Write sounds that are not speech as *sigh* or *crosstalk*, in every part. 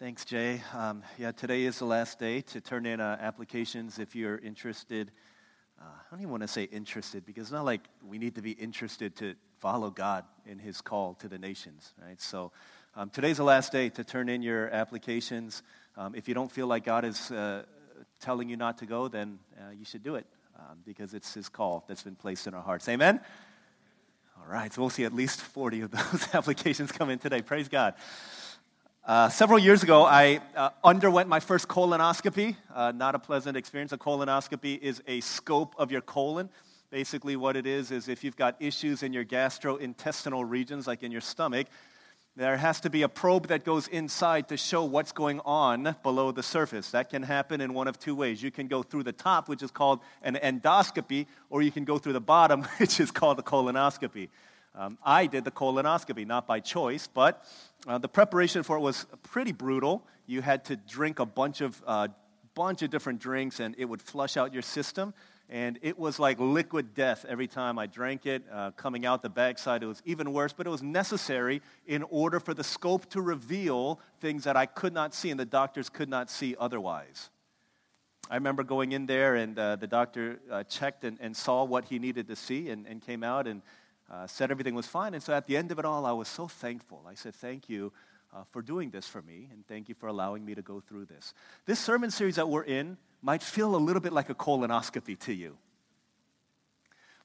Thanks, Jay. Um, yeah, today is the last day to turn in uh, applications if you're interested. Uh, I don't even want to say interested because it's not like we need to be interested to follow God in His call to the nations, right? So um, today's the last day to turn in your applications. Um, if you don't feel like God is uh, telling you not to go, then uh, you should do it um, because it's His call that's been placed in our hearts. Amen? All right, so we'll see at least 40 of those *laughs* applications come in today. Praise God. Uh, several years ago, I uh, underwent my first colonoscopy. Uh, not a pleasant experience. A colonoscopy is a scope of your colon. Basically, what it is is if you've got issues in your gastrointestinal regions, like in your stomach, there has to be a probe that goes inside to show what's going on below the surface. That can happen in one of two ways. You can go through the top, which is called an endoscopy, or you can go through the bottom, *laughs* which is called a colonoscopy. Um, I did the colonoscopy, not by choice, but uh, the preparation for it was pretty brutal. You had to drink a bunch of, uh, bunch of different drinks, and it would flush out your system. And it was like liquid death every time I drank it. Uh, coming out the backside, it was even worse, but it was necessary in order for the scope to reveal things that I could not see and the doctors could not see otherwise. I remember going in there, and uh, the doctor uh, checked and, and, saw what he needed to see and, and came out and uh, said everything was fine. And so at the end of it all, I was so thankful. I said, Thank you uh, for doing this for me, and thank you for allowing me to go through this. This sermon series that we're in might feel a little bit like a colonoscopy to you.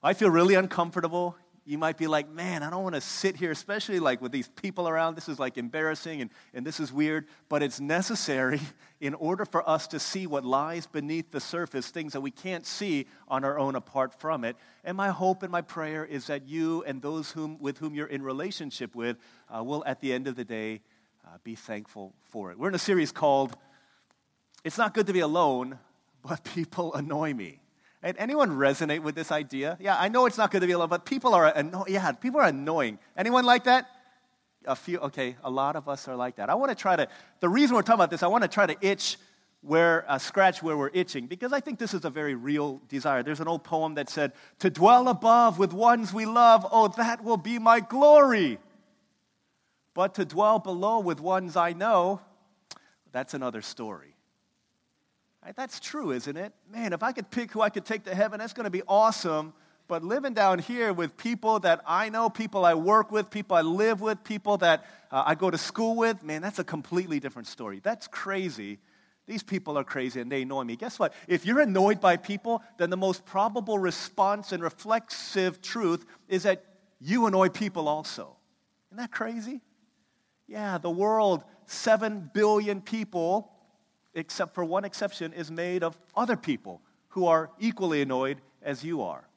I feel really uncomfortable you might be like, man, I don't want to sit here, especially like with these people around. This is like embarrassing and, and this is weird, but it's necessary *laughs* in order for us to see what lies beneath the surface, things that we can't see on our own apart from it. And my hope and my prayer is that you and those whom, with whom you're in relationship with uh, will, at the end of the day, uh, be thankful for it. We're in a series called It's Not Good to Be Alone, but People Annoy Me. And anyone resonate with this idea? Yeah, I know it's not going to be a lot, but people are anno- yeah, people are annoying. Anyone like that? A few, okay, a lot of us are like that. I want to try to, the reason we're talking about this, I want to try to itch where, uh, scratch where we're itching, because I think this is a very real desire. There's an old poem that said, To dwell above with ones we love, oh, that will be my glory. But to dwell below with ones I know, that's another story. Right? That's true, isn't it? Man, if I could pick who I could take to heaven, that's going to be awesome. But living down here with people that I know, people I work with, people I live with, people that uh, I go to school with, man, that's a completely different story. That's crazy. These people are crazy and they annoy me. Guess what? If you're annoyed by people, then the most probable response and reflexive truth is that you annoy people also. Isn't that crazy? Yeah, the world, 7 billion people, except for one exception, is made of other people who are equally annoyed as you are.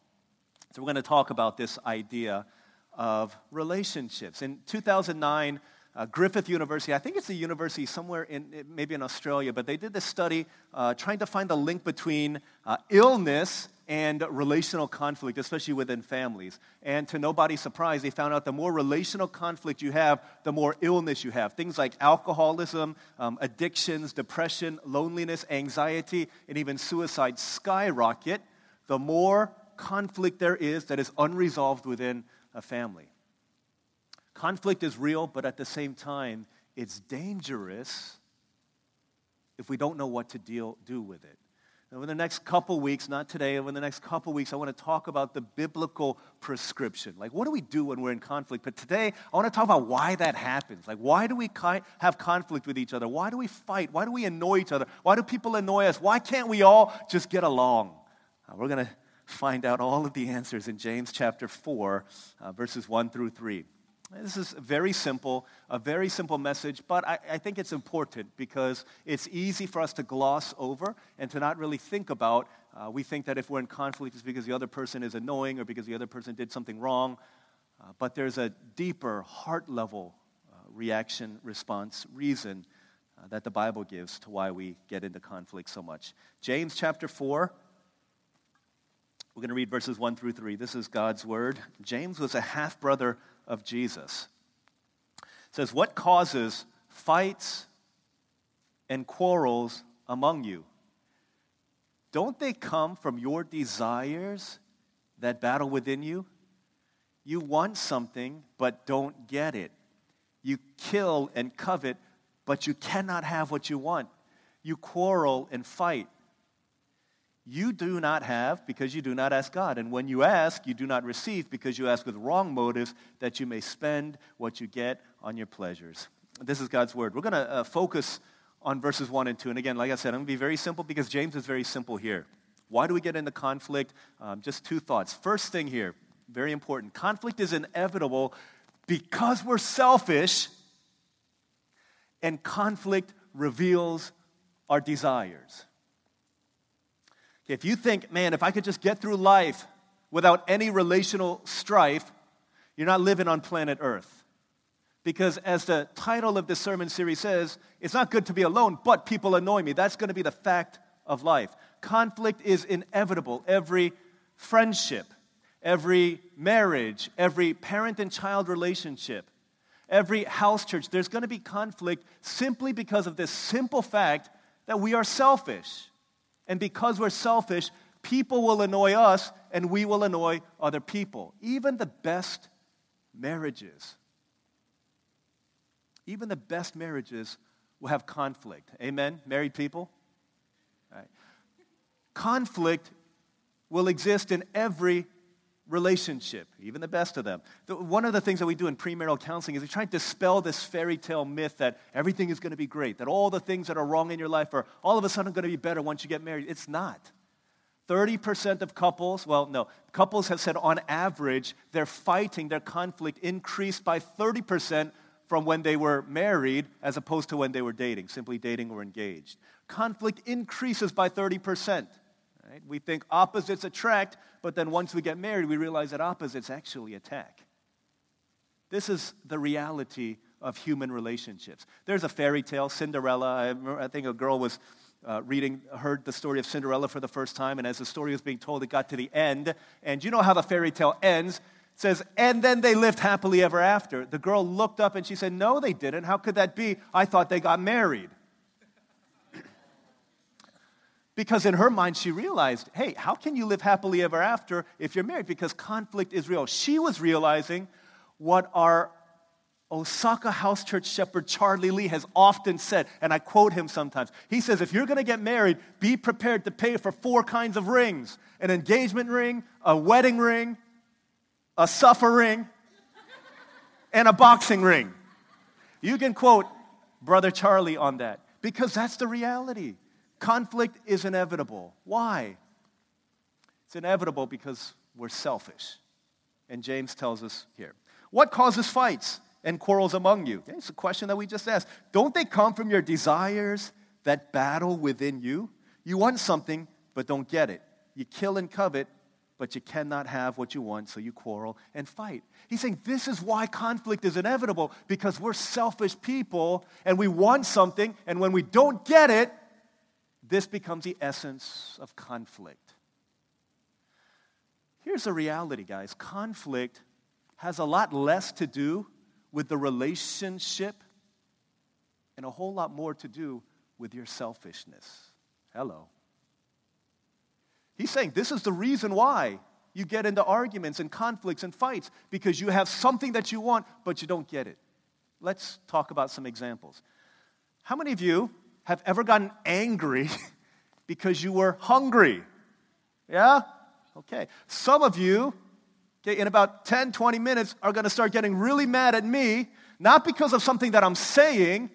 So, we're going to talk about this idea of relationships. In 2009, uh, Griffith University, I think it's a university somewhere in maybe in Australia, but they did this study uh, trying to find the link between uh, illness and relational conflict, especially within families. And to nobody's surprise, they found out the more relational conflict you have, the more illness you have. Things like alcoholism, um, addictions, depression, loneliness, anxiety, and even suicide skyrocket the more conflict there is that is unresolved within a family. Conflict is real, but at the same time, it's dangerous if we don't know what to deal, do with it. Over the next couple weeks, not today, over the next couple weeks, I want to talk about the biblical prescription. Like, what do we do when we're in conflict? But today, I want to talk about why that happens. Like, why do we have conflict with each other? Why do we fight? Why do we annoy each other? Why do people annoy us? Why can't we all just get along? Uh, we're going to find out all of the answers in James chapter 4, uh, verses 1 through 3. This is very simple, a very simple message, but I, I, think it's important because it's easy for us to gloss over and to not really think about. Uh, we think that if we're in conflict, it's because the other person is annoying or because the other person did something wrong. Uh, but there's a deeper, heart level uh, reaction, response, reason uh, that the Bible gives to why we get into conflict so much. James chapter 4. We're going to read verses 1 through 3. This is God's word. James was a half brother of Jesus. It says, What causes fights and quarrels among you? Don't they come from your desires that battle within you? You want something, but don't get it. You kill and covet, but you cannot have what you want. You quarrel and fight. You do not have because you do not ask God. And when you ask, you do not receive because you ask with wrong motives that you may spend what you get on your pleasures. This is God's word. We're going to uh, focus on verses 1 and 2. And again, like I said, I'm going to be very simple because James is very simple here. Why do we get into conflict? Um, just two thoughts. First thing here, very important conflict is inevitable because we're selfish, and conflict reveals our desires. If you think, man, if I could just get through life without any relational strife, you're not living on planet Earth. Because as the title of this sermon series says, it's not good to be alone, but people annoy me. That's going to be the fact of life. Conflict is inevitable. Every friendship, every marriage, every parent and child relationship, every house church, there's going to be conflict simply because of this simple fact that we are selfish. And because we're selfish, people will annoy us and we will annoy other people. Even the best marriages, even the best marriages will have conflict. Amen, married people? Conflict will exist in every relationship, even the best of them. The, one of the things that we do in premarital counseling is we try to dispel this fairy tale myth that everything is going to be great, that all the things that are wrong in your life are all of a sudden going to be better once you get married. It's not. 30% of couples, well, no, couples have said on average their fighting, their conflict increased by 30% from when they were married as opposed to when they were dating, simply dating or engaged. Conflict increases by 30%. Right? We think opposites attract, but then once we get married, we realize that opposites actually attack. This is the reality of human relationships. There's a fairy tale, Cinderella. I, remember, I think a girl was uh, reading, heard the story of Cinderella for the first time, and as the story was being told, it got to the end. And you know how the fairy tale ends? It says, and then they lived happily ever after. The girl looked up and she said, No, they didn't. How could that be? I thought they got married. Because in her mind, she realized, hey, how can you live happily ever after if you're married? Because conflict is real. She was realizing what our Osaka House Church shepherd Charlie Lee has often said, and I quote him sometimes. He says, if you're going to get married, be prepared to pay for four kinds of rings an engagement ring, a wedding ring, a suffering, and a boxing ring. You can quote Brother Charlie on that because that's the reality. Conflict is inevitable. Why? It's inevitable because we're selfish. And James tells us here. What causes fights and quarrels among you? It's a question that we just asked. Don't they come from your desires that battle within you? You want something, but don't get it. You kill and covet, but you cannot have what you want, so you quarrel and fight. He's saying this is why conflict is inevitable because we're selfish people and we want something, and when we don't get it, this becomes the essence of conflict. Here's the reality, guys conflict has a lot less to do with the relationship and a whole lot more to do with your selfishness. Hello. He's saying this is the reason why you get into arguments and conflicts and fights because you have something that you want, but you don't get it. Let's talk about some examples. How many of you have ever gotten angry *laughs* because you were hungry? Yeah? Okay. Some of you, okay, in about 10, 20 minutes, are going to start getting really mad at me, not because of something that I'm saying,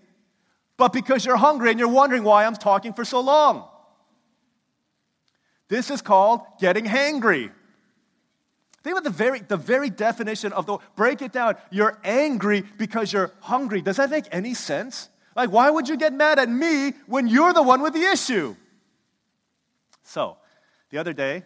but because you're hungry and you're wondering why I'm talking for so long. This is called getting hangry. Think about the very, the very definition of the break it down. You're angry because you're hungry. Does that make any sense? Like, why would you get mad at me when you're the one with the issue? So, the other day,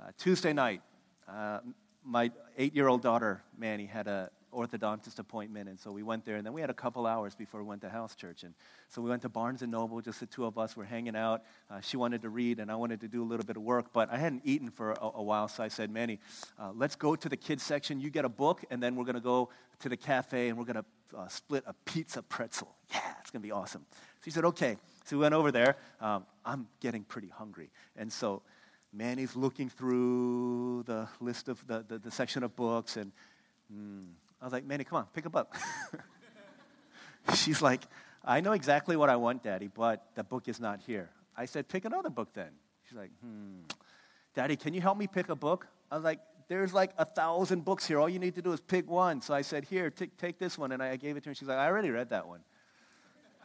uh, Tuesday night, uh, my eight year old daughter, Manny, had an orthodontist appointment, and so we went there, and then we had a couple hours before we went to house church, and so we went to Barnes and Noble. Just the two of us were hanging out. Uh, she wanted to read, and I wanted to do a little bit of work, but I hadn't eaten for a, a while, so I said, Manny, uh, let's go to the kids section. You get a book, and then we're going to go to the cafe, and we're going to uh, split a pizza pretzel. Yeah, it's going to be awesome. So he said, okay. So we went over there. Um, I'm getting pretty hungry, and so. Manny's looking through the list of the, the, the section of books, and mm, I was like, Manny, come on, pick them up. *laughs* She's like, I know exactly what I want, Daddy, but the book is not here. I said, Pick another book then. She's like, Hmm. Daddy, can you help me pick a book? I was like, There's like a thousand books here. All you need to do is pick one. So I said, Here, t- take this one. And I gave it to her. She's like, I already read that one.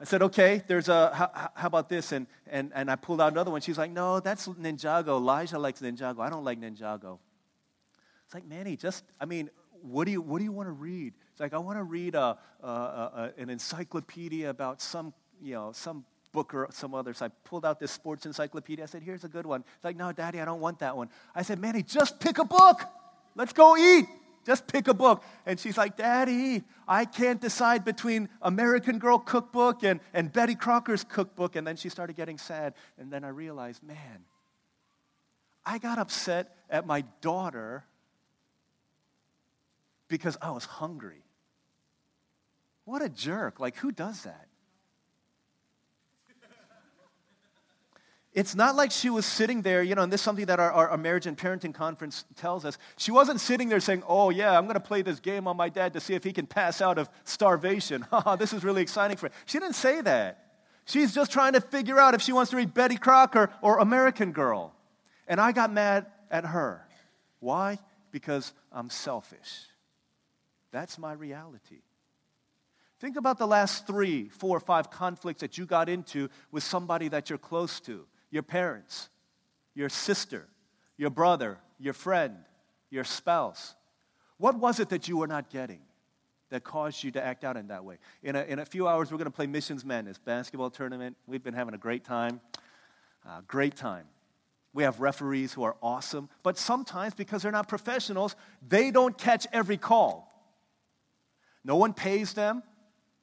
I said, okay, there's a, how, how, about this? And, and, and I pulled out another one. She's like, no, that's Ninjago. Elijah likes Ninjago. I don't like Ninjago. It's like, Manny, just, I mean, what do you, what do you want to read? It's like, I want to read a, a, a, an encyclopedia about some, you know, some book or some other. So I pulled out this sports encyclopedia. I said, here's a good one. It's like, no, Daddy, I don't want that one. I said, Manny, just pick a book. Let's go eat. Just pick a book. And she's like, Daddy, I can't decide between American Girl cookbook and, and Betty Crocker's cookbook. And then she started getting sad. And then I realized, man, I got upset at my daughter because I was hungry. What a jerk. Like, who does that? It's not like she was sitting there, you know, and this is something that our, our, marriage and parenting conference tells us. She wasn't sitting there saying, Oh, yeah, I'm going to play this game on my dad to see if he can pass out of starvation. *laughs* This is really exciting for him. She didn't say that. She's just trying to figure out if she wants to read Betty Crocker or American Girl. And I got mad at her. Why? Because I'm selfish. That's my reality. Think about the last three, four, or five conflicts that you got into with somebody that you're close to your parents, your sister, your brother, your friend, your spouse. What was it that you were not getting that caused you to act out in that way? In a, in a few hours, we're going to play Missions Madness basketball tournament. We've been having a great time. Uh, great time. We have referees who are awesome, but sometimes because they're not professionals, they don't catch every call. No one pays them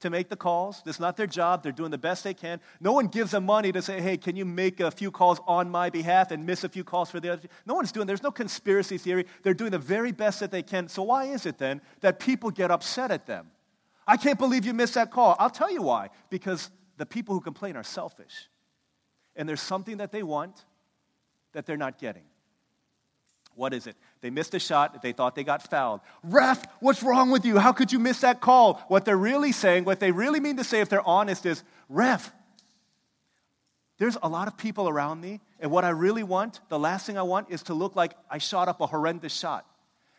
to make the calls. It's not their job. They're doing the best they can. No one gives them money to say, hey, can you make a few calls on my behalf and miss a few calls for the other? No one's doing There's no conspiracy theory. They're doing the very best that they can. So why is it then that people get upset at them? I can't believe you missed that call. I'll tell you why. Because the people who complain are selfish. And there's something that they want that they're not getting. What is it? They missed a shot. They thought they got fouled. Ref, what's wrong with you? How could you miss that call? What they're really saying, what they really mean to say if they're honest is, Ref, there's a lot of people around me, and what I really want, the last thing I want, is to look like I shot up a horrendous shot.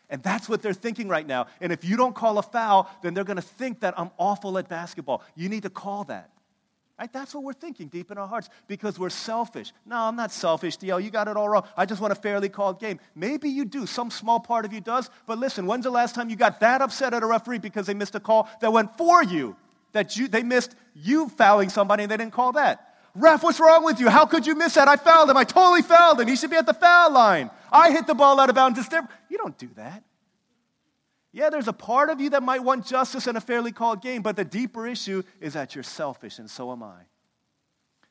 And that's what they're thinking right now. And if you don't call a foul, then they're going to think that I'm awful at basketball. You need to call that. Right? That's what we're thinking deep in our hearts because we're selfish. No, I'm not selfish, DL. You got it all wrong. I just want a fairly called game. Maybe you do. Some small part of you does. But listen, when's the last time you got that upset at a referee because they missed a call that went for you? That you, they missed you fouling somebody and they didn't call that? Ref, what's wrong with you? How could you miss that? I fouled him. I totally fouled him. He should be at the foul line. I hit the ball out of bounds. You don't do that. Yeah, there's a part of you that might want justice in a fairly called game, but the deeper issue is that you're selfish, and so am I.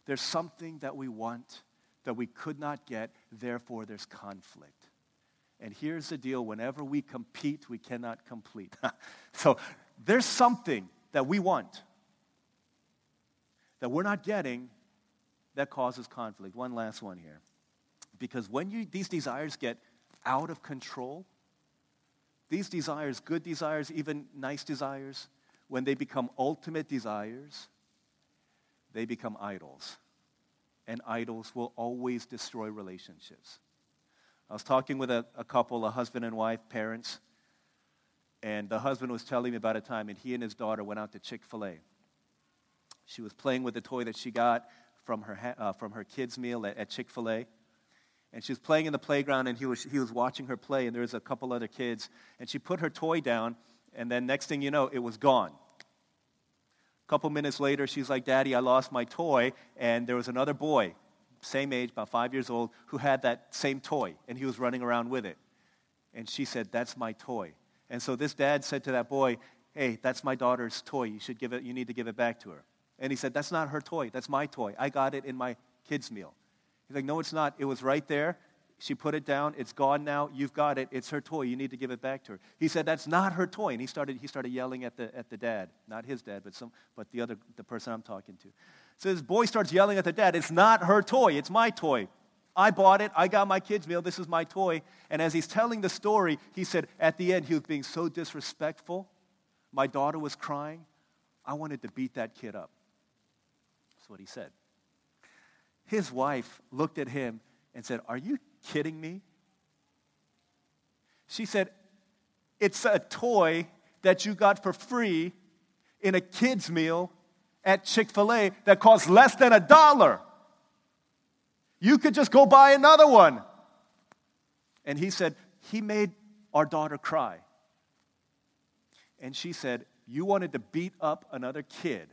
There's something that we want that we could not get, therefore, there's conflict. And here's the deal whenever we compete, we cannot complete. *laughs* so there's something that we want that we're not getting that causes conflict. One last one here. Because when you, these desires get out of control, these desires, good desires, even nice desires, when they become ultimate desires, they become idols. And idols will always destroy relationships. I was talking with a, a couple, a husband and wife, parents, and the husband was telling me about a time and he and his daughter went out to Chick fil A. She was playing with the toy that she got from her, uh, from her kids' meal at, at Chick fil A and she was playing in the playground and he was, he was watching her play and there was a couple other kids and she put her toy down and then next thing you know it was gone. A couple minutes later she's like daddy i lost my toy and there was another boy same age about five years old who had that same toy and he was running around with it. And she said that's my toy. And so this dad said to that boy hey that's my daughter's toy. You should give it you need to give it back to her. And he said that's not her toy. That's my toy. I got it in my kids meal He's like, No, it's not. It was right there. She put it down. It's gone now. You've got it. It's her toy. You need to give it back to her. He said, That's not her toy. And he started, he started yelling at the, at the dad. Not his dad, but, some, but the other the person I'm talking to. So this boy starts yelling at the dad, It's not her toy. It's my toy. I bought it. I got my kids' meal. This is my toy. And as he's telling the story, he said, At the end, he was being so disrespectful. My daughter was crying. I wanted to beat that kid up. That's what he said. His wife looked at him and said, Are you kidding me? She said, It's a toy that you got for free in a kid's meal at Chick fil A that costs less than a dollar. You could just go buy another one. And he said, He made our daughter cry. And she said, You wanted to beat up another kid.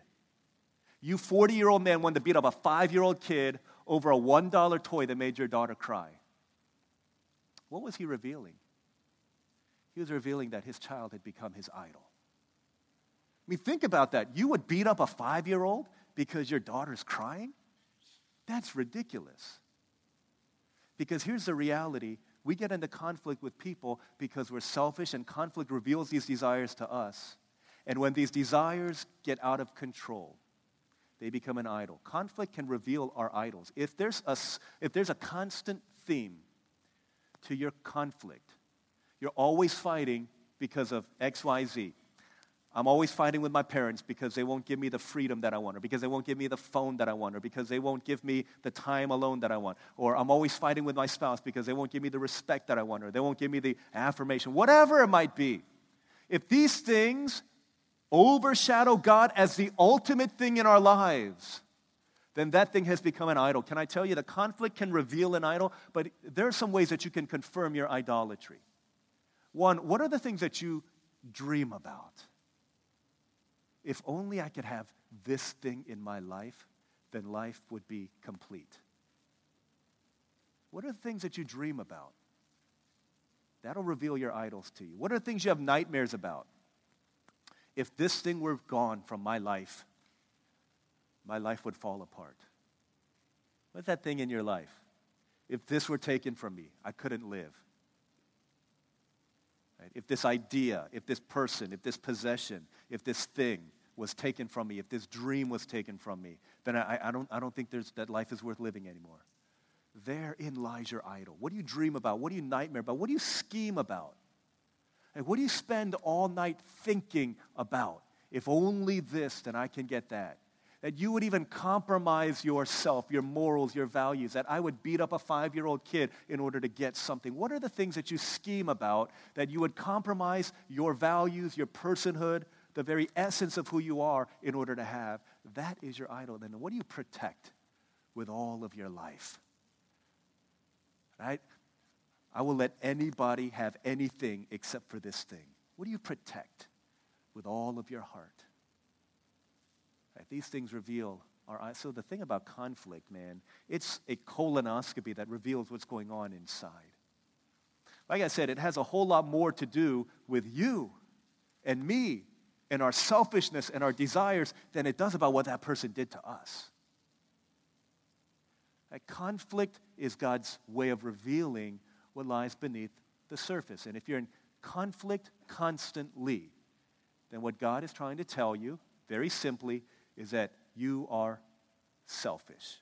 You 40 year old man wanted to beat up a five year old kid over a $1 toy that made your daughter cry. What was he revealing? He was revealing that his child had become his idol. I mean, think about that. You would beat up a five year old because your daughter's crying? That's ridiculous. Because here's the reality we get into conflict with people because we're selfish, and conflict reveals these desires to us. And when these desires get out of control, they become an idol. Conflict can reveal our idols. If there's a, if there's a constant theme to your conflict, you're always fighting because of XYZ. I'm always fighting with my parents because they won't give me the freedom that I want, or because they won't give me the phone that I want, or because they won't give me the time alone that I want. Or I'm always fighting with my spouse because they won't give me the respect that I want, or they won't give me the affirmation, whatever it might be. If these things overshadow God as the ultimate thing in our lives, then that thing has become an idol. Can I tell you, the conflict can reveal an idol, but there are some ways that you can confirm your idolatry. One, what are the things that you dream about? if only I could have this thing in my life, then life would be complete. What are the things that you dream about? That'll reveal your idols to you. What are the things you have nightmares about? If this thing were gone from my life, my life would fall apart. What's that thing in your life? If this were taken from me, I couldn't live. Right? If this idea, if this person, if this possession, if this thing was taken from me, if this dream was taken from me, then I, I, don't, I don't think that life is worth living anymore. Therein lies your idol. What do you dream about? What do you nightmare about? What do you scheme about? And what do you spend all night thinking about? If only this, then I can get that that you would even compromise yourself, your morals, your values, that I would beat up a five year old kid in order to get something? What are the things that you scheme about that you would compromise your values, your personhood, the very essence of who you are in order to have? That is your idol. Then what do you protect with all of your life? Right? I will let anybody have anything except for this thing. What do you protect with all of your heart? Right? These things reveal our eyes. So the thing about conflict, man, it's a colonoscopy that reveals what's going on inside. Like I said, it has a whole lot more to do with you and me and our selfishness and our desires than it does about what that person did to us. That conflict is God's way of revealing what lies beneath the surface. And if you're in conflict constantly, then what God is trying to tell you, very simply, is that you are selfish.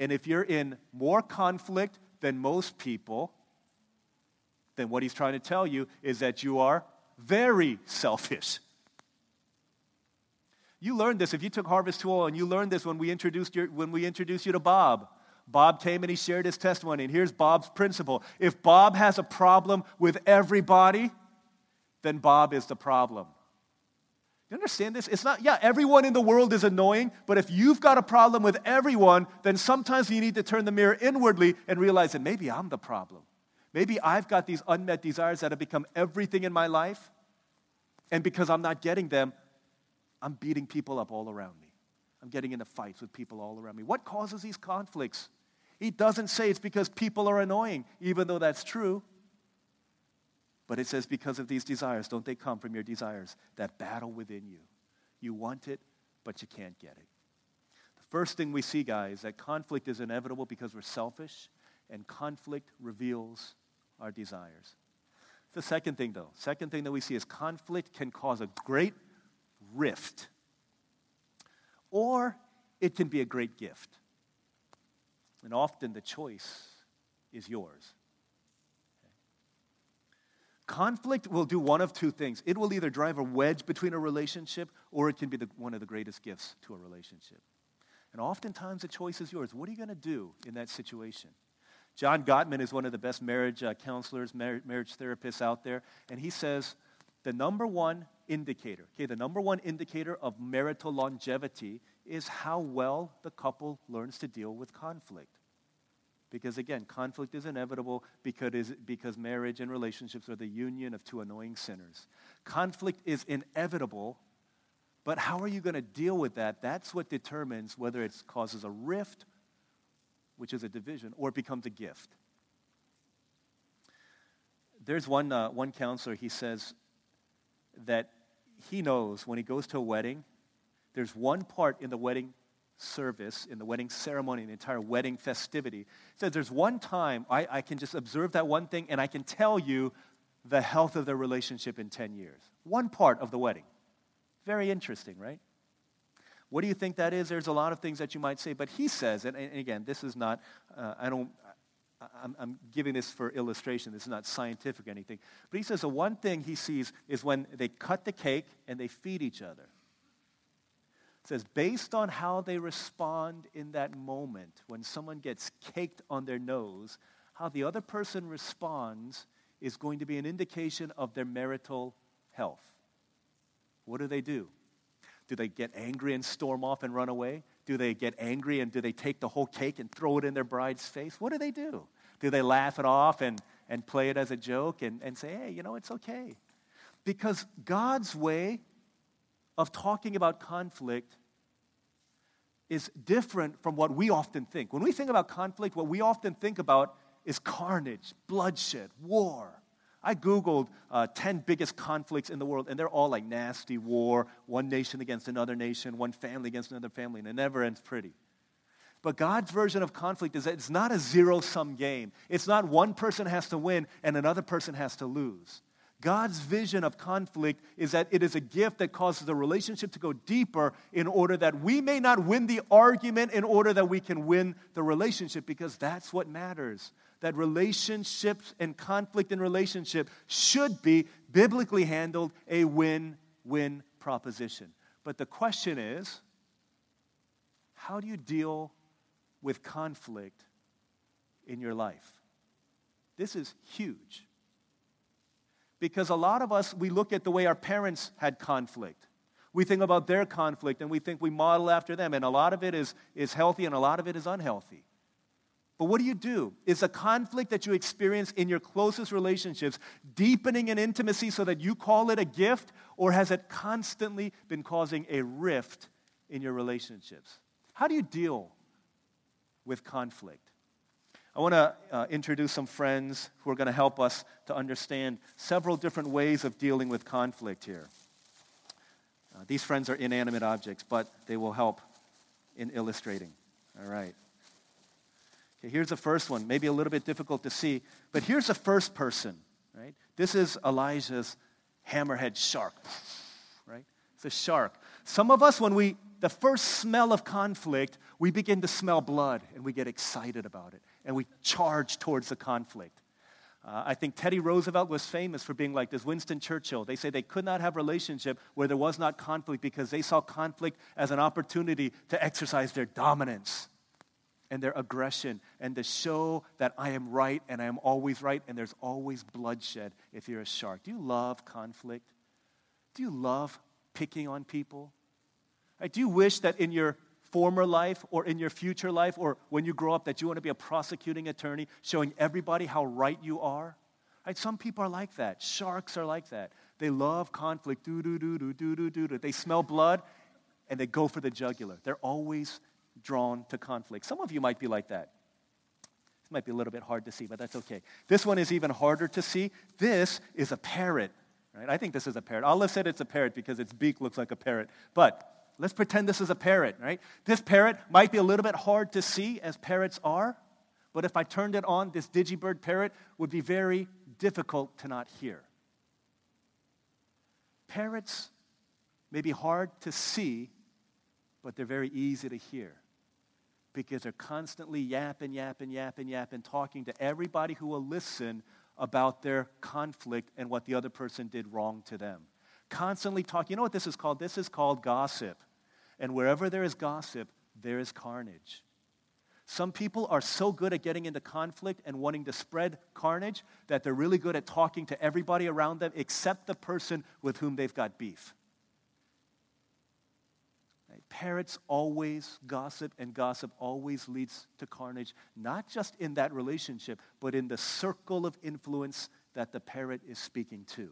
And if you're in more conflict than most people, then what he's trying to tell you is that you are very selfish. You learned this if you took Harvest Tool, and you learned this when we introduced, your, when we introduced you to Bob. Bob came and he shared his testimony, and here's Bob's principle. If Bob has a problem with everybody, then Bob is the problem. You understand this? It's not, yeah, everyone in the world is annoying, but if you've got a problem with everyone, then sometimes you need to turn the mirror inwardly and realize that maybe I'm the problem. Maybe I've got these unmet desires that have become everything in my life, and because I'm not getting them, I'm beating people up all around me. I'm getting into fights with people all around me. What causes these conflicts? He doesn't say it's because people are annoying, even though that's true. But it says, because of these desires, don't they come from your desires that battle within you? You want it, but you can't get it. The first thing we see, guys, that conflict is inevitable because we're selfish, and conflict reveals our desires. The second thing, though, second thing that we see is conflict can cause a great rift, or it can be a great gift. And often the choice is yours. Conflict will do one of two things. It will either drive a wedge between a relationship or it can be the, one of the greatest gifts to a relationship. And oftentimes the choice is yours. What are you going to do in that situation? John Gottman is one of the best marriage uh, counselors, mar- marriage therapists out there, and he says the number one indicator, okay, the number one indicator of marital longevity is how well the couple learns to deal with conflict. Because again, conflict is inevitable because, because marriage and relationships are the union of two annoying sinners. Conflict is inevitable, but how are you going to deal with that? That's what determines whether it causes a rift which is a division, or it becomes a gift. There's one, uh, one counselor, he says that he knows when he goes to a wedding, there's one part in the wedding service, in the wedding ceremony, in the entire wedding festivity. He says there's one time I, I can just observe that one thing and I can tell you the health of their relationship in 10 years. One part of the wedding. Very interesting, right? What do you think that is? There's a lot of things that you might say, but he says, and, and again, this is not, uh, I don't, I'm, I'm, giving this for illustration. This is not scientific or anything. But he says the one thing he sees is when they cut the cake and they feed each other. It says, based on how they respond in that moment, when someone gets caked on their nose, how the other person responds is going to be an indication of their marital health. What do they do? Do they get angry and storm off and run away? Do they get angry and do they take the whole cake and throw it in their bride's face? What do they do? Do they laugh it off and, and play it as a joke and, and say, hey, you know, it's okay? Because God's way of talking about conflict is different from what we often think. When we think about conflict, what we often think about is carnage, bloodshed, war. I Googled uh, 10 biggest conflicts in the world, and they're all like nasty war, one nation against another nation, one family against another family, and it never ends pretty. But God's version of conflict is that it's not a zero sum game. It's not one person has to win and another person has to lose. God's vision of conflict is that it is a gift that causes the relationship to go deeper in order that we may not win the argument in order that we can win the relationship because that's what matters that relationships and conflict in relationship should be biblically handled a win win proposition. But the question is how do you deal with conflict in your life? This is huge. Because a lot of us, we look at the way our parents had conflict. We think about their conflict and we think we model after them. And a lot of it is, is healthy and a lot of it is unhealthy. But what do you do? Is a conflict that you experience in your closest relationships deepening in intimacy so that you call it a gift, or has it constantly been causing a rift in your relationships? How do you deal with conflict? I want to uh, introduce some friends who are going to help us to understand several different ways of dealing with conflict here. Uh, these friends are inanimate objects, but they will help in illustrating. All right. Okay, here's the first one, maybe a little bit difficult to see, but here's the first person, right? This is Elijah's hammerhead shark, *laughs* right? It's a shark. Some of us, when we, the first smell of conflict, we begin to smell blood and we get excited about it and we charge towards the conflict. Uh, I think Teddy Roosevelt was famous for being like this. Winston Churchill, they say they could not have a relationship where there was not conflict because they saw conflict as an opportunity to exercise their dominance and their aggression and to show that I am right and I am always right and there's always bloodshed if you're a shark. Do you love conflict? Do you love picking on people? Right? Do wish that in your former life or in your future life or when you grow up that you want to be a prosecuting attorney showing everybody how right you are? Right? Some people are like that. Sharks are like that. They love conflict. Do, do, do, do, do, do, do. They smell blood and they go for the jugular. They're always drawn to conflict. Some of you might be like that. This might be a little bit hard to see, but that's okay. This one is even harder to see. This is a parrot, right? I think this is a parrot. Olive said it's a parrot because its beak looks like a parrot. But let's pretend this is a parrot, right? This parrot might be a little bit hard to see, as parrots are. But if I turned it on, this digibird parrot would be very difficult to not hear. Parrots may be hard to see, but they're very easy to hear because they're constantly yapping, yapping, yapping, yapping, talking to everybody who will listen about their conflict and what the other person did wrong to them. Constantly talk. You know what this is called? This is called gossip. And wherever there is gossip, there is carnage. Some people are so good at getting into conflict and wanting to spread carnage that they're really good at talking to everybody around them except the person with whom they've got beef. Parrots always gossip, and gossip always leads to carnage, not just in that relationship, but in the circle of influence that the parrot is speaking to.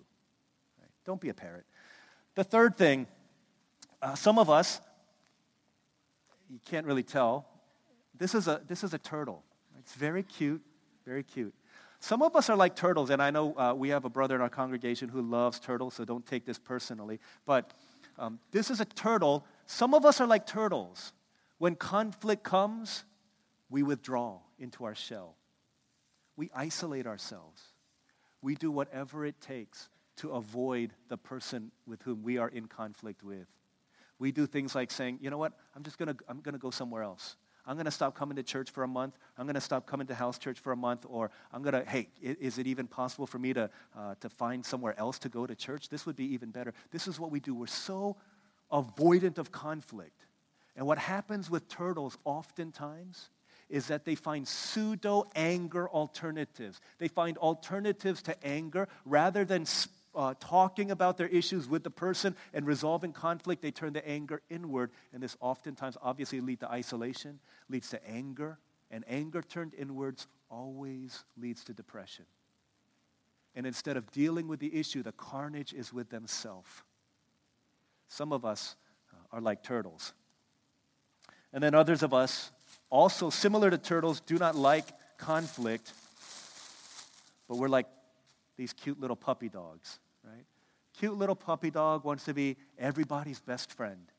Don't be a parrot. The third thing, uh, some of us, you can't really tell, this is a, this is a turtle. It's very cute, very cute. Some of us are like turtles, and I know uh, we have a brother in our congregation who loves turtles, so don't take this personally. But um, this is a turtle some of us are like turtles. When conflict comes, we withdraw into our shell. We isolate ourselves. We do whatever it takes to avoid the person with whom we are in conflict with. We do things like saying, you know what, I'm just gonna, I'm gonna go somewhere else. I'm going to stop coming to church for a month. I'm going to stop coming to house church for a month. Or I'm going to, hey, is it even possible for me to, uh, to find somewhere else to go to church? This would be even better. This is what we do. We're so avoidant of conflict. And what happens with turtles oftentimes is that they find pseudo anger alternatives. They find alternatives to anger rather than uh, talking about their issues with the person and resolving conflict, they turn the anger inward. And this oftentimes obviously leads to isolation, leads to anger. And anger turned inwards always leads to depression. And instead of dealing with the issue, the carnage is with themselves. Some of us uh, are like turtles. And then others of us, also similar to turtles, do not like conflict, but we're like these cute little puppy dogs, right? Cute little puppy dog wants to be everybody's best friend.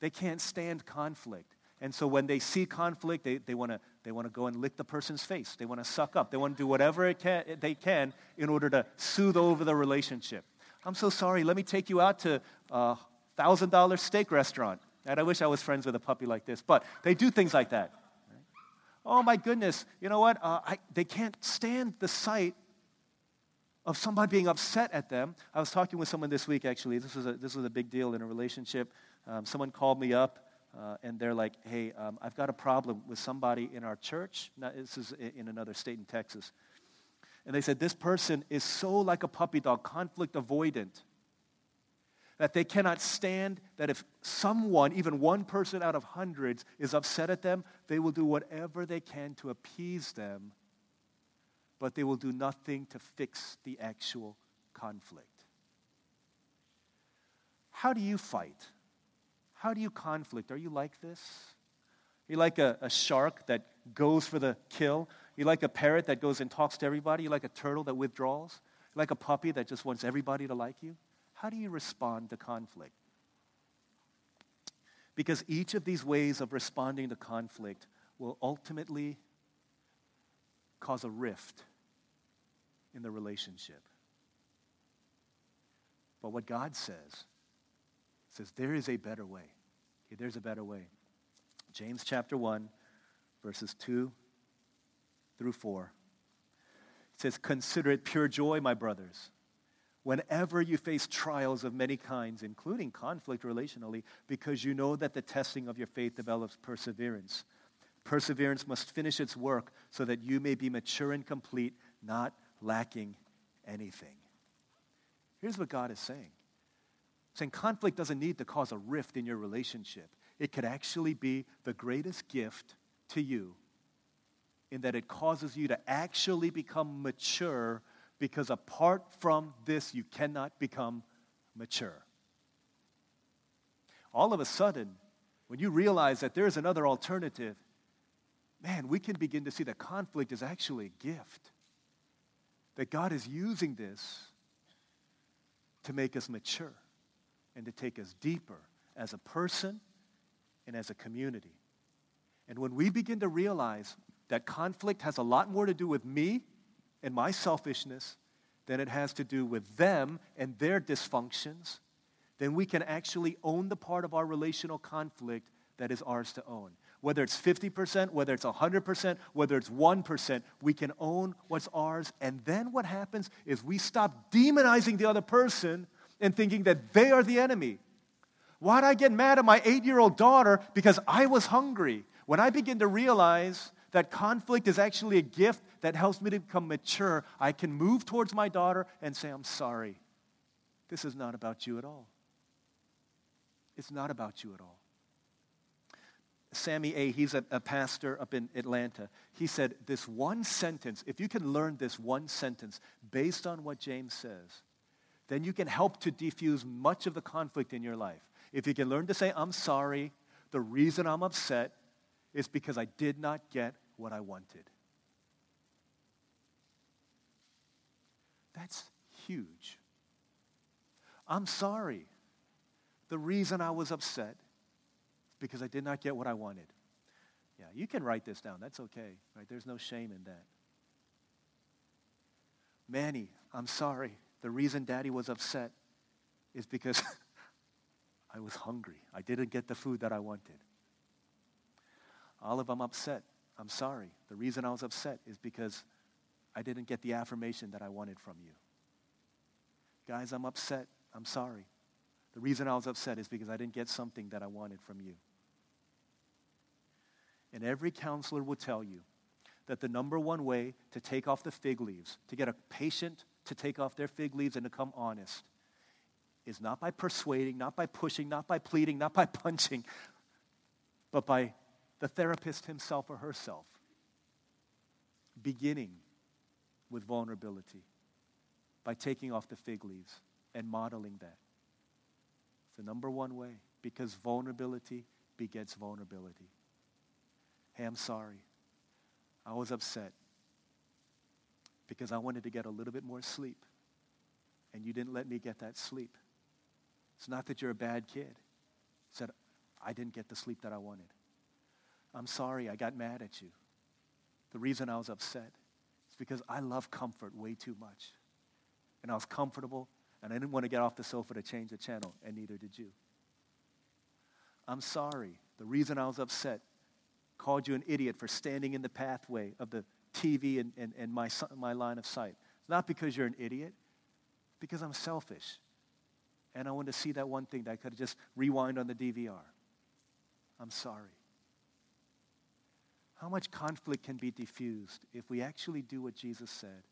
They can't stand conflict. And so when they see conflict, they, they want to they wanna go and lick the person's face. They want to suck up. They want to do whatever can, they can in order to soothe over the relationship. I'm so sorry. Let me take you out to a $1,000 steak restaurant. And I wish I was friends with a puppy like this, but they do things like that. Oh my goodness, you know what? Uh, I, they can't stand the sight of somebody being upset at them. I was talking with someone this week, actually. This was a, this was a big deal in a relationship. Um, someone called me up, uh, and they're like, hey, um, I've got a problem with somebody in our church. Now, this is in another state in Texas. And they said, This person is so like a puppy dog, conflict avoidant, that they cannot stand that if someone, even one person out of hundreds, is upset at them, they will do whatever they can to appease them, but they will do nothing to fix the actual conflict. How do you fight? How do you conflict? Are you like this? Are you like a, a shark that goes for the kill? You like a parrot that goes and talks to everybody? You like a turtle that withdraws? Like a puppy that just wants everybody to like you? How do you respond to conflict? Because each of these ways of responding to conflict will ultimately cause a rift in the relationship. But what God says, says there is a better way. Okay, there's a better way. James chapter 1, verses 2 through 4. It says, Consider it pure joy, my brothers, whenever you face trials of many kinds, including conflict relationally, because you know that the testing of your faith develops perseverance. Perseverance must finish its work so that you may be mature and complete, not lacking anything. Here's what God is saying saying conflict doesn't need to cause a rift in your relationship. It could actually be the greatest gift to you in that it causes you to actually become mature because apart from this, you cannot become mature. All of a sudden, when you realize that there's another alternative, man, we can begin to see that conflict is actually a gift. That God is using this to make us mature and to take us deeper as a person and as a community. And when we begin to realize that conflict has a lot more to do with me and my selfishness than it has to do with them and their dysfunctions, then we can actually own the part of our relational conflict that is ours to own. Whether it's 50%, whether it's 100%, whether it's 1%, we can own what's ours. And then what happens is we stop demonizing the other person and thinking that they are the enemy. Why'd I get mad at my eight year old daughter because I was hungry? When I begin to realize that conflict is actually a gift that helps me to become mature, I can move towards my daughter and say, I'm sorry. This is not about you at all. It's not about you at all. Sammy A., he's a, a, pastor up in Atlanta. He said, This one sentence, if you can learn this one sentence based on what James says, then you can help to defuse much of the conflict in your life. If you can learn to say, I'm sorry, the reason I'm upset is because I did not get what I wanted. That's huge. I'm sorry. The reason I was upset because I did not get what I wanted. Yeah, you can write this down. That's okay. Right? There's no shame in that. Manny, I'm sorry. The reason daddy was upset is because *laughs* I was hungry. I didn't get the food that I wanted. Olive, I'm upset. I'm sorry. The reason I was upset is because I didn't get the affirmation that I wanted from you. Guys, I'm upset. I'm sorry. The reason I was upset is because I didn't get something that I wanted from you. And every counselor will tell you that the number one way to take off the fig leaves, to get a patient to take off their fig leaves and to come honest, is not by persuading, not by pushing, not by pleading, not by *laughs* punching, but by the therapist himself or herself, beginning with vulnerability by taking off the fig leaves and modeling that. It's the number one way because vulnerability begets vulnerability. Hey, I'm sorry. I was upset because I wanted to get a little bit more sleep, and you didn't let me get that sleep. It's not that you're a bad kid. It's that I didn't get the sleep that I wanted. I'm sorry I got mad at you. The reason I was upset is because I love comfort way too much. And I was comfortable, and I didn't want to get off the sofa to change the channel, and neither did you. I'm sorry. The reason I was upset called you an idiot for standing in the pathway of the TV and, and, and my, my line of sight. Not because you're an idiot, because I'm selfish. And I want to see that one thing that I could have just rewind on the DVR. I'm sorry. How much conflict can be diffused if we actually do what Jesus said?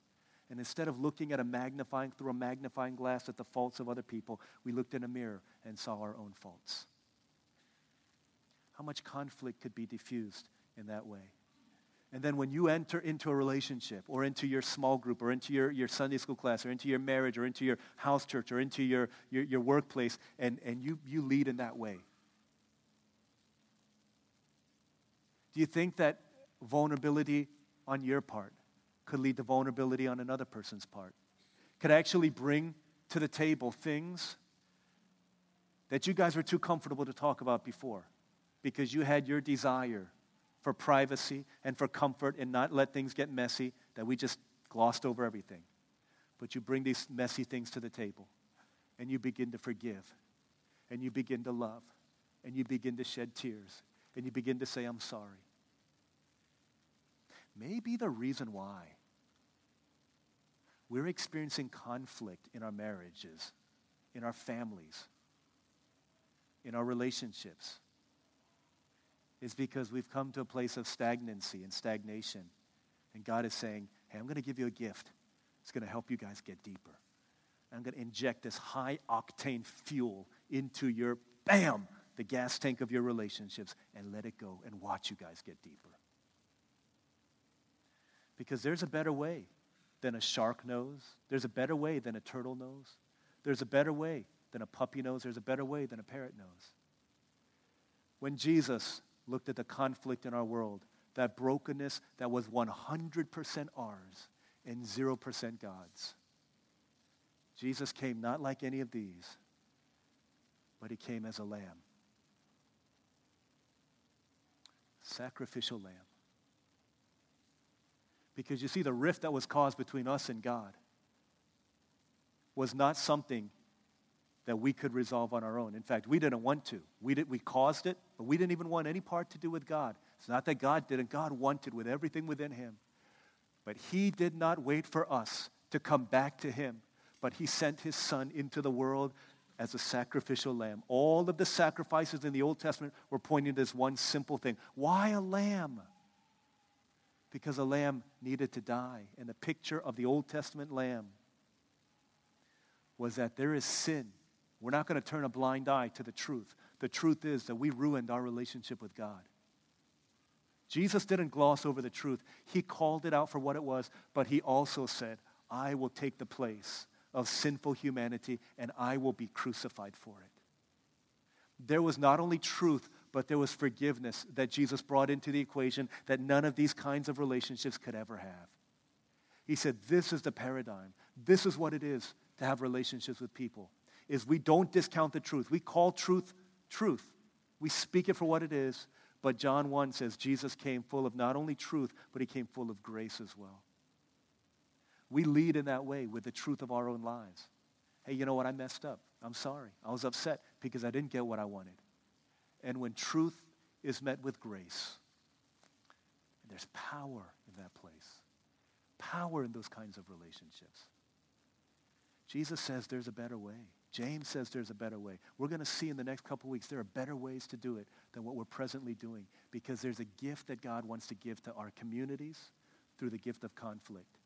And instead of looking at a magnifying through a magnifying glass at the faults of other people, we looked in a mirror and saw our own faults. How much conflict could be diffused in that way? And then when you enter into a relationship or into your small group or into your, your Sunday school class or into your marriage or into your house church or into your, your, your workplace and, and you, you lead in that way, Do you think that vulnerability on your part could lead to vulnerability on another person's part? Could actually bring to the table things that you guys were too comfortable to talk about before because you had your desire for privacy and for comfort and not let things get messy that we just glossed over everything. But you bring these messy things to the table and you begin to forgive and you begin to love and you begin to shed tears and you begin to say, I'm sorry. Maybe the reason why we're experiencing conflict in our marriages, in our families, in our relationships, is because we've come to a place of stagnancy and stagnation. And God is saying, hey, I'm going to give you a gift. It's going to help you guys get deeper. I'm going to inject this high octane fuel into your, bam, the gas tank of your relationships and let it go and watch you guys get deeper. Because there's a better way than a shark knows. There's a better way than a turtle knows. There's a better way than a puppy knows. There's a better way than a parrot knows. When Jesus looked at the conflict in our world, that brokenness that was 100% ours and 0% God's, Jesus came not like any of these, but he came as a lamb. Sacrificial lamb. Because you see, the rift that was caused between us and God was not something that we could resolve on our own. In fact, we didn't want to. We, did, we caused it, but we didn't even want any part to do with God. It's not that God didn't, God wanted with everything within Him. But He did not wait for us to come back to Him, but He sent His Son into the world as a sacrificial lamb. All of the sacrifices in the Old Testament were pointing to this one simple thing why a lamb? Because a lamb needed to die. And the picture of the Old Testament lamb was that there is sin we're not going to turn a blind eye to the truth. The truth is that we ruined our relationship with God. Jesus didn't gloss over the truth. He called it out for what it was, but he also said, I will take the place of sinful humanity and I will be crucified for it. There was not only truth, but there was forgiveness that Jesus brought into the equation that none of these kinds of relationships could ever have. He said, This is the paradigm. This is what it is to have relationships with people is we don't discount the truth. We call truth truth. We speak it for what it is. But John 1 says Jesus came full of not only truth, but he came full of grace as well. We lead in that way with the truth of our own lives. Hey, you know what? I messed up. I'm sorry. I was upset because I didn't get what I wanted. And when truth is met with grace, there's power in that place, power in those kinds of relationships. Jesus says there's a better way. James says there's a better way. We're going to see in the next couple weeks there are better ways to do it than what we're presently doing because there's a gift that God wants to give to our communities through the gift of conflict.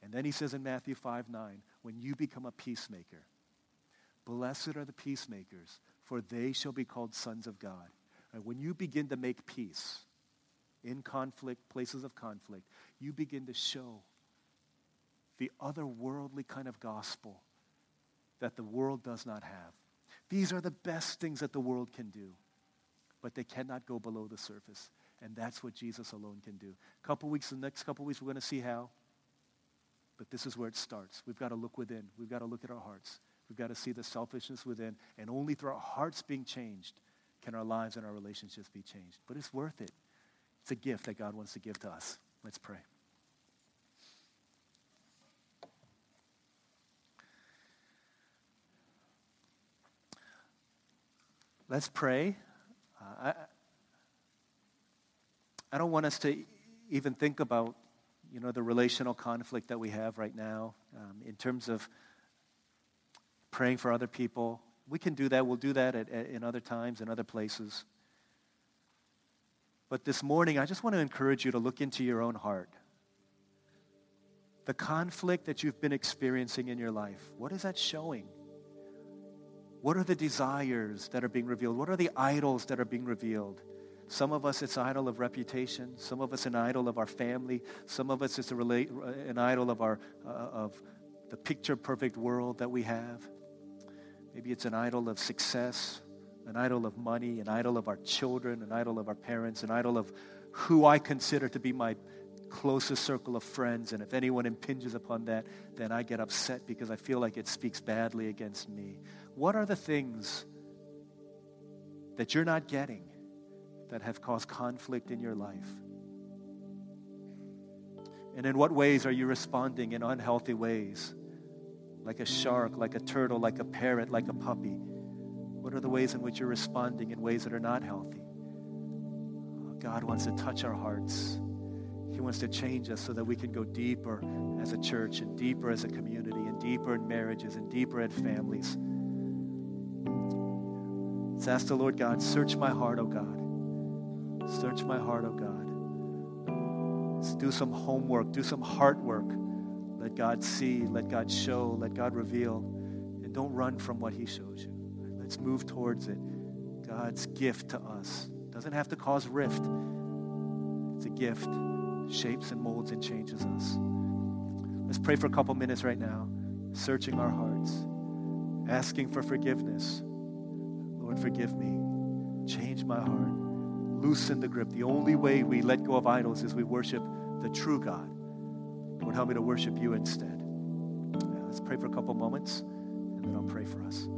And then he says in Matthew 5 9, when you become a peacemaker, blessed are the peacemakers, for they shall be called sons of God. And when you begin to make peace in conflict, places of conflict, you begin to show the otherworldly kind of gospel that the world does not have. These are the best things that the world can do, but they cannot go below the surface. And that's what Jesus alone can do. A couple weeks, the next couple weeks, we're going to see how. But this is where it starts. We've got to look within. We've got to look at our hearts. We've got to see the selfishness within. And only through our hearts being changed can our lives and our relationships be changed. But it's worth it. It's a gift that God wants to give to us. Let's pray. Let's pray. Uh, I, I don't want us to even think about, you know, the relational conflict that we have right now um, in terms of praying for other people. We can do that. We'll do that at, at, in other times, in other places. But this morning, I just want to encourage you to look into your own heart. The conflict that you've been experiencing in your life, what is that showing? What are the desires that are being revealed? What are the idols that are being revealed? Some of us, it's an idol of reputation. Some of us, an idol of our family. Some of us, it's a an idol of, our, uh, of the picture perfect world that we have. Maybe it's an idol of success, an idol of money, an idol of our children, an idol of our parents, an idol of who I consider to be my closest circle of friends. And if anyone impinges upon that, then I get upset because I feel like it speaks badly against me. What are the things that you're not getting that have caused conflict in your life? And in what ways are you responding in unhealthy ways? Like a shark, like a turtle, like a parrot, like a puppy. What are the ways in which you're responding in ways that are not healthy? God wants to touch our hearts. He wants to change us so that we can go deeper as a church and deeper as a community and deeper in marriages and deeper in families. Let's ask the Lord God, search my heart, oh God. Search my heart, oh God. Let's do some homework, do some heart work. Let God see, let God show, let God reveal. And don't run from what He shows you. Let's move towards it. God's gift to us doesn't have to cause rift. It's a gift, shapes and molds and changes us. Let's pray for a couple minutes right now, searching our hearts, asking for forgiveness. Lord, forgive me. Change my heart. Loosen the grip. The only way we let go of idols is we worship the true God. Lord, help me to worship you instead. Let's pray for a couple moments, and then I'll pray for us.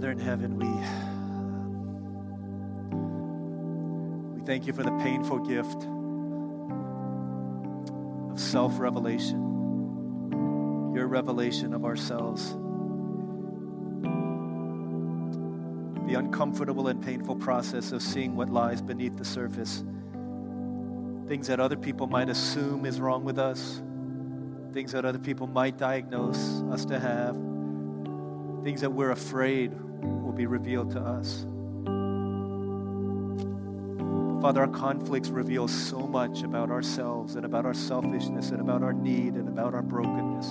Father in heaven, we, we thank you for the painful gift of self revelation, your revelation of ourselves. The uncomfortable and painful process of seeing what lies beneath the surface. Things that other people might assume is wrong with us, things that other people might diagnose us to have things that we're afraid will be revealed to us. Father, our conflicts reveal so much about ourselves and about our selfishness and about our need and about our brokenness.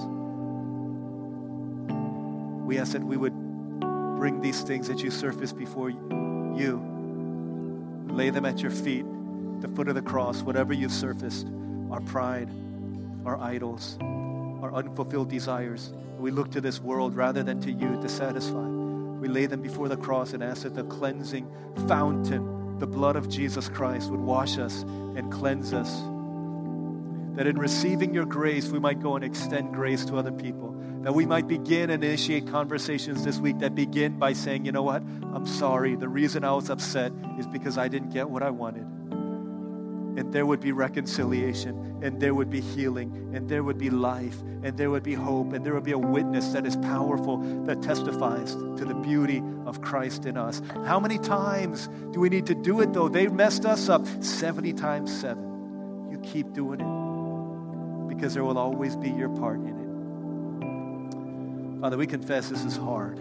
We ask that we would bring these things that you surface before you, lay them at your feet, the foot of the cross, whatever you've surfaced, our pride, our idols, our unfulfilled desires. We look to this world rather than to you to satisfy. We lay them before the cross and ask that the cleansing fountain, the blood of Jesus Christ, would wash us and cleanse us. That in receiving your grace, we might go and extend grace to other people. That we might begin and initiate conversations this week that begin by saying, you know what? I'm sorry. The reason I was upset is because I didn't get what I wanted and there would be reconciliation, and there would be healing, and there would be life, and there would be hope, and there would be a witness that is powerful that testifies to the beauty of Christ in us. How many times do we need to do it though? They messed us up 70 times 7. You keep doing it because there will always be your part in it. Father, we confess this is hard.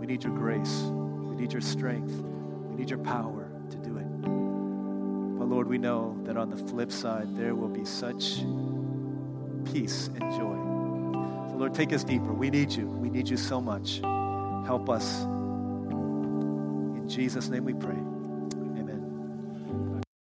We need your grace, we need your strength, we need your power. Lord, we know that on the flip side, there will be such peace and joy. So, Lord, take us deeper. We need you. We need you so much. Help us. In Jesus' name we pray.